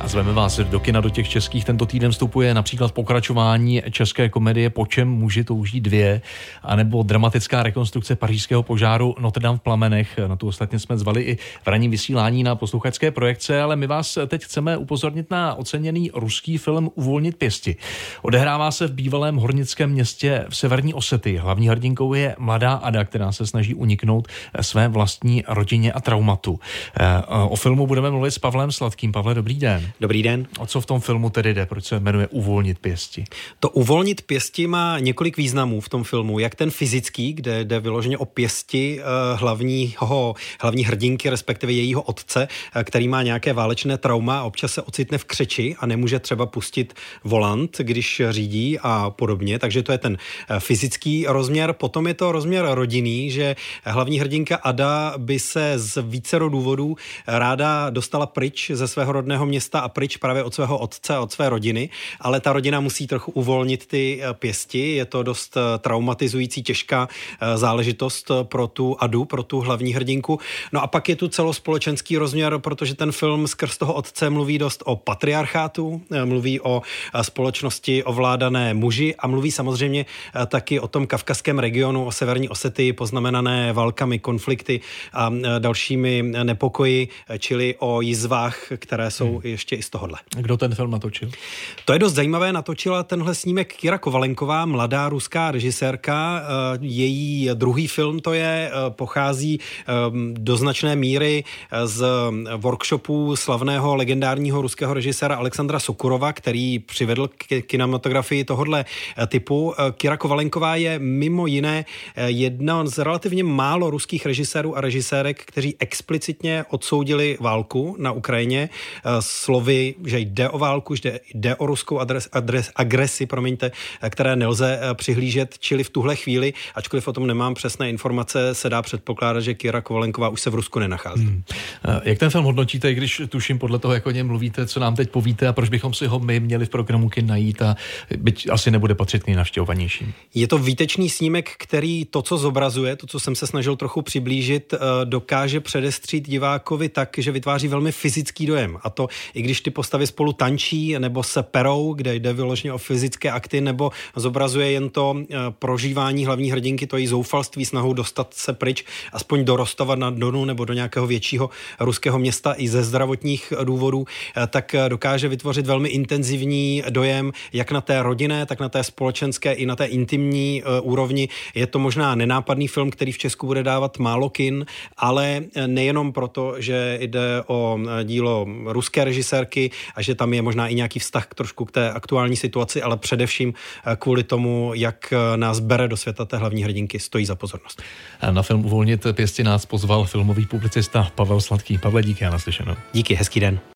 A zveme vás do kina do těch českých. Tento týden vstupuje například pokračování české komedie Po čem muži touží dvě, anebo dramatická rekonstrukce pařížského požáru Notre Dame v plamenech. Na tu ostatně jsme zvali i v ranním vysílání na posluchačské projekce, ale my vás teď chceme upozornit na oceněný ruský film Uvolnit pěsti. Odehrává se v bývalém hornickém městě v severní Osety. Hlavní hrdinkou je mladá Ada, která se snaží uniknout své vlastní rodině a traumatu. Eh, o filmu budeme mluvit s Pavlem Sladkým. Pavle, dobrý den. Dobrý den. O co v tom filmu tedy jde? Proč se jmenuje Uvolnit pěsti? To uvolnit pěsti má několik významů v tom filmu. Jak ten fyzický, kde jde vyloženě o pěsti eh, hlavního, hlavní hrdinky, respektive jejího otce, eh, který má nějaké válečné trauma a občas se ocitne v křeči a nemůže třeba pustit volant, když řídí a podobně. Takže to je ten eh, fyzický rozměr. Potom je to rozměr rodinný, že hlavní hrdinka Ada by se z vícero důvodů ráda dostala pryč ze svého rodného města a pryč právě od svého otce a od své rodiny, ale ta rodina musí trochu uvolnit ty eh, pěsti. Je to dost eh, traumatizující, těžká eh, záležitost pro tu Adu, pro tu hlavní hrdinku. No a pak je tu celospolečenský rozměr, protože ten film skrz toho otce mluví dost o patriarchátu, mluví o společnosti ovládané muži a mluví samozřejmě taky o tom kavkazském regionu, o severní Osety, poznamenané válkami, konflikty a dalšími nepokoji, čili o jizvách, které jsou hmm. Ještě i z tohohle. Kdo ten film natočil? To je dost zajímavé. Natočila tenhle snímek Kira Kovalenková, mladá ruská režisérka. Eh, její druhý film to je, eh, pochází ehm, do značné míry eh, z workshopu slavného legendárního ruského režiséra Alexandra Sokurova, který přivedl k kinematografii tohohle typu. Kira Kovalenková je mimo jiné jedna z relativně málo ruských režisérů a režisérek, kteří explicitně odsoudili válku na Ukrajině slovy, že jde o válku, že jde o ruskou adres, adres, agresi, promiňte, které nelze eh, přihlížet, čili v tuhle chvíli, ačkoliv o tom nemám přesné informace, se dá předpokládat, že Kira Kovalenková už se v Rusku nenachází. Hmm. Eh, jak ten film hodnotíte, když tuším podle toho, jak o něm mluvíte, co nám teď povíte a proč bychom si ho my měli v programu Kin najít a byť asi nebude patřit nejnavštěvovanějším? Je to výtečný snímek, který to, co zobrazuje, to, co jsem se snažil trochu přiblížit, eh, dokáže předestřít divákovi tak, že vytváří velmi fyzický dojem. A to i když ty postavy spolu tančí nebo se perou, kde jde vyloženě o fyzické akty, nebo zobrazuje jen to eh, prožívání hlavní hrdinky, to její zoufalství, snahou dostat se pryč, aspoň do Rostova na Donu nebo do nějakého většího ruského města i ze zdravotních důvodů, eh, tak eh, dokáže vytvořit velmi intenzivní dojem, jak na té rodinné, tak na té společenské i na té intimní úrovni. Je to možná nenápadný film, který v Česku bude dávat málo kin, ale nejenom proto, že jde o dílo ruské režisérky a že tam je možná i nějaký vztah trošku k té aktuální situaci, ale především eh, kvůli tomu, jak eh, nás bere do světa té hlavní hrdinky, stojí za pozornost. Na film Uvolnit pěsti nás pozval filmový publicista Pavel Sladký. Pavle, díky a naslyšenou. Díky, hezký den.